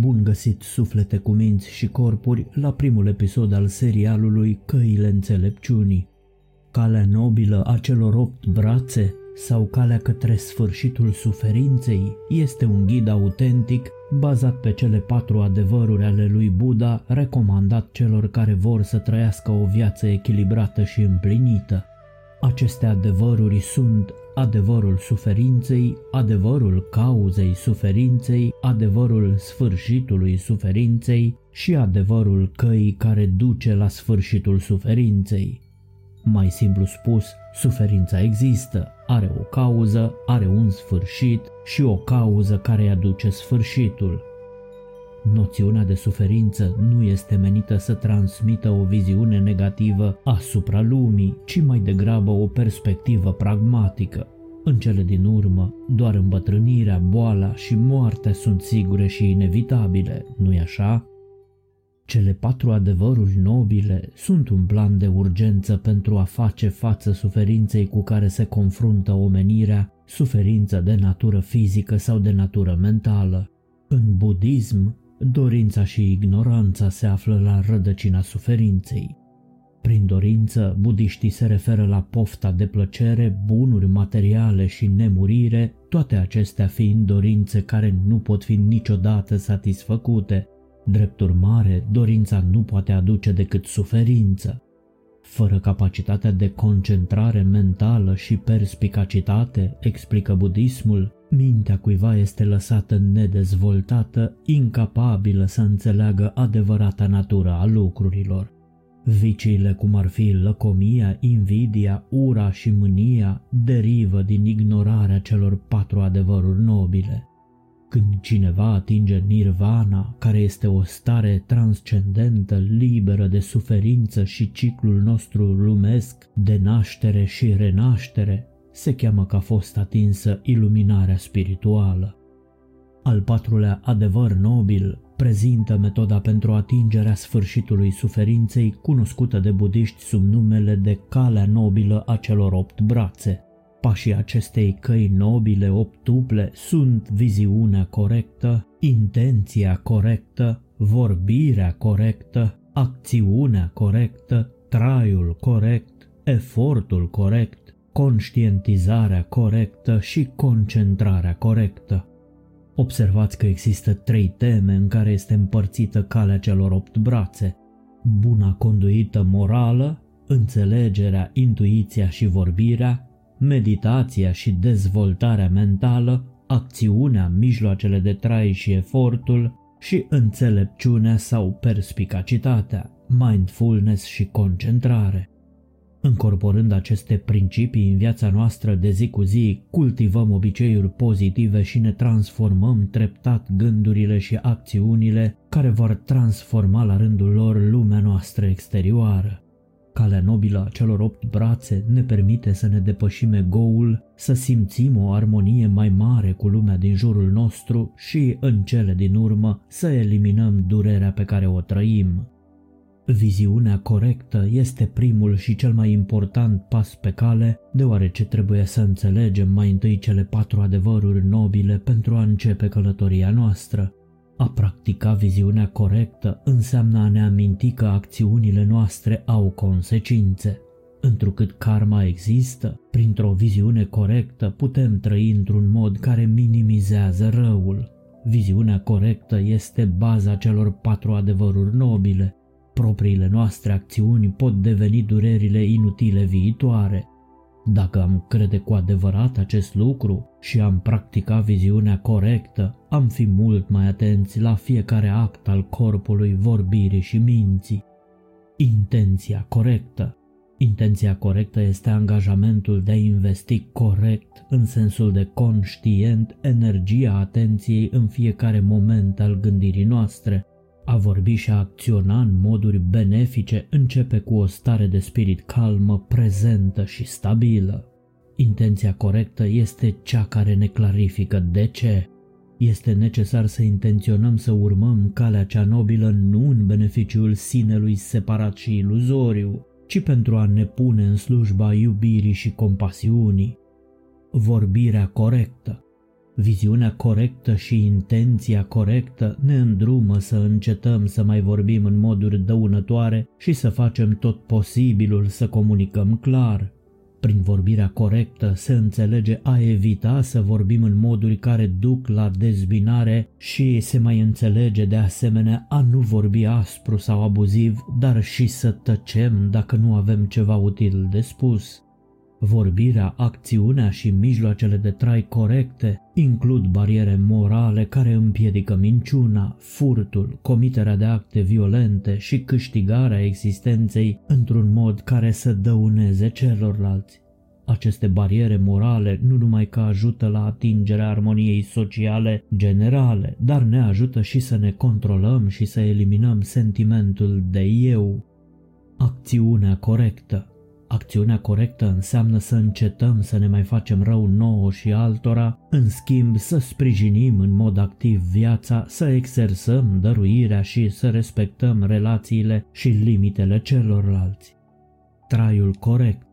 Bun găsit suflete cu minți și corpuri la primul episod al serialului Căile înțelepciunii. Calea nobilă a celor opt brațe sau calea către sfârșitul suferinței este un ghid autentic bazat pe cele patru adevăruri ale lui Buddha recomandat celor care vor să trăiască o viață echilibrată și împlinită. Aceste adevăruri sunt adevărul suferinței, adevărul cauzei suferinței, adevărul sfârșitului suferinței și adevărul căii care duce la sfârșitul suferinței. Mai simplu spus, suferința există, are o cauză, are un sfârșit și o cauză care îi aduce sfârșitul. Noțiunea de suferință nu este menită să transmită o viziune negativă asupra lumii, ci mai degrabă o perspectivă pragmatică. În cele din urmă, doar îmbătrânirea, boala și moartea sunt sigure și inevitabile, nu-i așa? Cele patru adevăruri nobile sunt un plan de urgență pentru a face față suferinței cu care se confruntă omenirea, suferință de natură fizică sau de natură mentală. În budism, dorința și ignoranța se află la rădăcina suferinței. Prin dorință, budiștii se referă la pofta de plăcere, bunuri materiale și nemurire, toate acestea fiind dorințe care nu pot fi niciodată satisfăcute, Drept urmare, dorința nu poate aduce decât suferință. Fără capacitatea de concentrare mentală și perspicacitate, explică budismul, mintea cuiva este lăsată nedezvoltată, incapabilă să înțeleagă adevărata natură a lucrurilor. Viciile cum ar fi lăcomia, invidia, ura și mânia derivă din ignorarea celor patru adevăruri nobile. Când cineva atinge nirvana, care este o stare transcendentă, liberă de suferință și ciclul nostru lumesc de naștere și renaștere, se cheamă că a fost atinsă iluminarea spirituală. Al patrulea adevăr nobil prezintă metoda pentru atingerea sfârșitului suferinței cunoscută de budiști sub numele de calea nobilă a celor opt brațe. Pașii acestei căi nobile optuple sunt viziunea corectă, intenția corectă, vorbirea corectă, acțiunea corectă, traiul corect, efortul corect, conștientizarea corectă și concentrarea corectă. Observați că există trei teme în care este împărțită calea celor opt brațe. Buna conduită morală, înțelegerea, intuiția și vorbirea, meditația și dezvoltarea mentală, acțiunea, mijloacele de trai și efortul și înțelepciunea sau perspicacitatea, mindfulness și concentrare. Încorporând aceste principii în viața noastră de zi cu zi, cultivăm obiceiuri pozitive și ne transformăm treptat gândurile și acțiunile care vor transforma la rândul lor lumea noastră exterioară. Calea nobilă a celor opt brațe ne permite să ne depășim egoul, să simțim o armonie mai mare cu lumea din jurul nostru și, în cele din urmă, să eliminăm durerea pe care o trăim. Viziunea corectă este primul și cel mai important pas pe cale, deoarece trebuie să înțelegem mai întâi cele patru adevăruri nobile pentru a începe călătoria noastră. A practica viziunea corectă înseamnă a ne aminti că acțiunile noastre au consecințe. Întrucât karma există, printr-o viziune corectă putem trăi într-un mod care minimizează răul. Viziunea corectă este baza celor patru adevăruri nobile. Propriile noastre acțiuni pot deveni durerile inutile viitoare. Dacă am crede cu adevărat acest lucru și am practicat viziunea corectă, am fi mult mai atenți la fiecare act al corpului, vorbirii și minții. Intenția corectă Intenția corectă este angajamentul de a investi corect, în sensul de conștient, energia atenției în fiecare moment al gândirii noastre, a vorbi și a acționa în moduri benefice începe cu o stare de spirit calmă, prezentă și stabilă. Intenția corectă este cea care ne clarifică de ce. Este necesar să intenționăm să urmăm calea cea nobilă nu în beneficiul sinelui separat și iluzoriu, ci pentru a ne pune în slujba iubirii și compasiunii. Vorbirea corectă Viziunea corectă și intenția corectă ne îndrumă să încetăm să mai vorbim în moduri dăunătoare și să facem tot posibilul să comunicăm clar. Prin vorbirea corectă se înțelege a evita să vorbim în moduri care duc la dezbinare și se mai înțelege de asemenea a nu vorbi aspru sau abuziv, dar și să tăcem dacă nu avem ceva util de spus. Vorbirea, acțiunea și mijloacele de trai corecte includ bariere morale care împiedică minciuna, furtul, comiterea de acte violente și câștigarea existenței într-un mod care să dăuneze celorlalți. Aceste bariere morale nu numai că ajută la atingerea armoniei sociale generale, dar ne ajută și să ne controlăm și să eliminăm sentimentul de eu. Acțiunea corectă Acțiunea corectă înseamnă să încetăm să ne mai facem rău nouă și altora, în schimb să sprijinim în mod activ viața, să exersăm dăruirea și să respectăm relațiile și limitele celorlalți. Traiul corect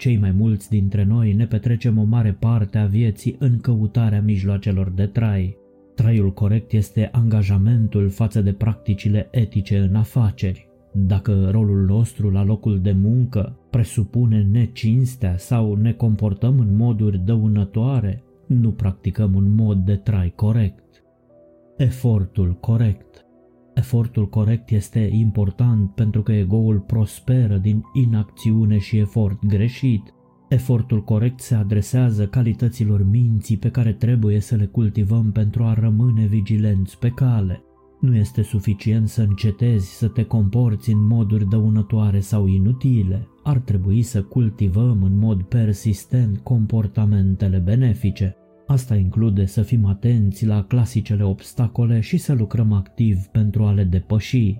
cei mai mulți dintre noi ne petrecem o mare parte a vieții în căutarea mijloacelor de trai. Traiul corect este angajamentul față de practicile etice în afaceri. Dacă rolul nostru la locul de muncă presupune necinstea sau ne comportăm în moduri dăunătoare, nu practicăm un mod de trai corect. Efortul corect Efortul corect este important pentru că egoul prosperă din inacțiune și efort greșit. Efortul corect se adresează calităților minții pe care trebuie să le cultivăm pentru a rămâne vigilenți pe cale. Nu este suficient să încetezi să te comporți în moduri dăunătoare sau inutile. Ar trebui să cultivăm în mod persistent comportamentele benefice. Asta include să fim atenți la clasicele obstacole și să lucrăm activ pentru a le depăși.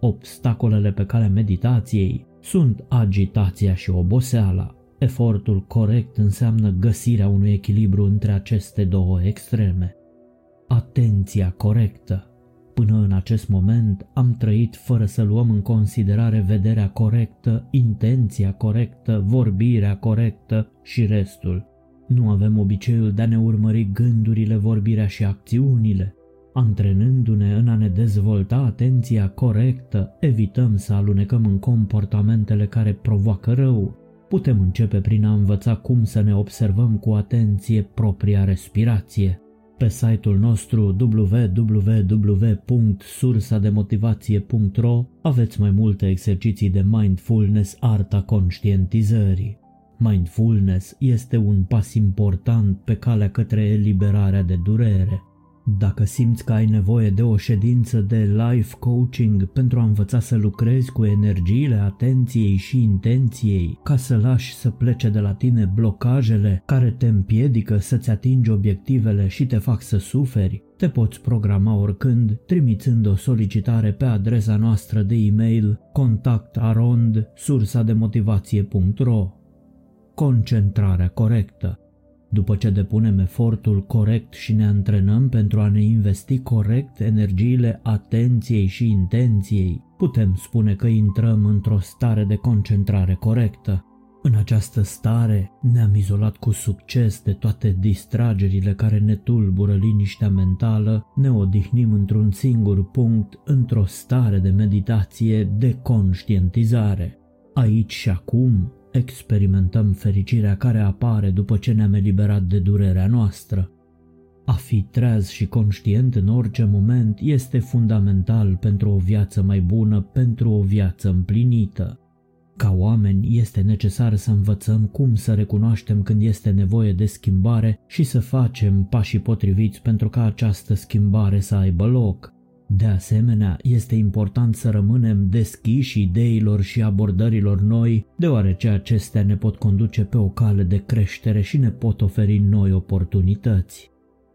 Obstacolele pe calea meditației sunt agitația și oboseala. Efortul corect înseamnă găsirea unui echilibru între aceste două extreme. Atenția corectă Până în acest moment am trăit fără să luăm în considerare vederea corectă, intenția corectă, vorbirea corectă și restul. Nu avem obiceiul de a ne urmări gândurile, vorbirea și acțiunile. Antrenându-ne în a ne dezvolta atenția corectă, evităm să alunecăm în comportamentele care provoacă rău. Putem începe prin a învăța cum să ne observăm cu atenție propria respirație. Pe site-ul nostru www.sursademotivație.ro aveți mai multe exerciții de mindfulness, arta conștientizării. Mindfulness este un pas important pe calea către eliberarea de durere. Dacă simți că ai nevoie de o ședință de life coaching pentru a învăța să lucrezi cu energiile atenției și intenției, ca să lași să plece de la tine blocajele care te împiedică să-ți atingi obiectivele și te fac să suferi, te poți programa oricând trimițând o solicitare pe adresa noastră de e-mail contactarond Concentrarea corectă după ce depunem efortul corect și ne antrenăm pentru a ne investi corect energiile atenției și intenției, putem spune că intrăm într-o stare de concentrare corectă. În această stare ne-am izolat cu succes de toate distragerile care ne tulbură liniștea mentală, ne odihnim într-un singur punct, într-o stare de meditație, de conștientizare. Aici și acum experimentăm fericirea care apare după ce ne-am eliberat de durerea noastră. A fi treaz și conștient în orice moment este fundamental pentru o viață mai bună, pentru o viață împlinită. Ca oameni este necesar să învățăm cum să recunoaștem când este nevoie de schimbare și să facem pașii potriviți pentru ca această schimbare să aibă loc. De asemenea, este important să rămânem deschiși ideilor și abordărilor noi, deoarece acestea ne pot conduce pe o cale de creștere și ne pot oferi noi oportunități.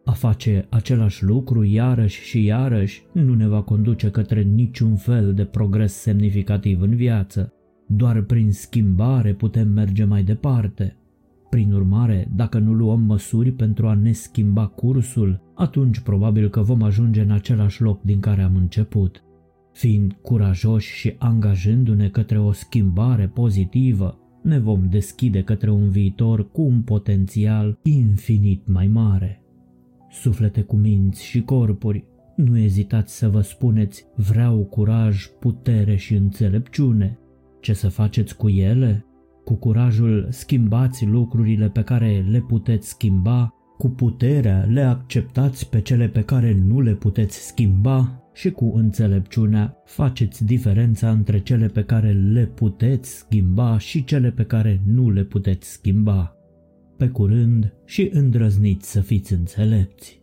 A face același lucru iarăși și iarăși nu ne va conduce către niciun fel de progres semnificativ în viață. Doar prin schimbare putem merge mai departe. Prin urmare, dacă nu luăm măsuri pentru a ne schimba cursul, atunci probabil că vom ajunge în același loc din care am început. Fiind curajoși și angajându-ne către o schimbare pozitivă, ne vom deschide către un viitor cu un potențial infinit mai mare. Suflete cu minți și corpuri, nu ezitați să vă spuneți vreau curaj, putere și înțelepciune. Ce să faceți cu ele? Cu curajul schimbați lucrurile pe care le puteți schimba, cu puterea le acceptați pe cele pe care nu le puteți schimba și cu înțelepciunea faceți diferența între cele pe care le puteți schimba și cele pe care nu le puteți schimba. Pe curând și îndrăzniți să fiți înțelepți.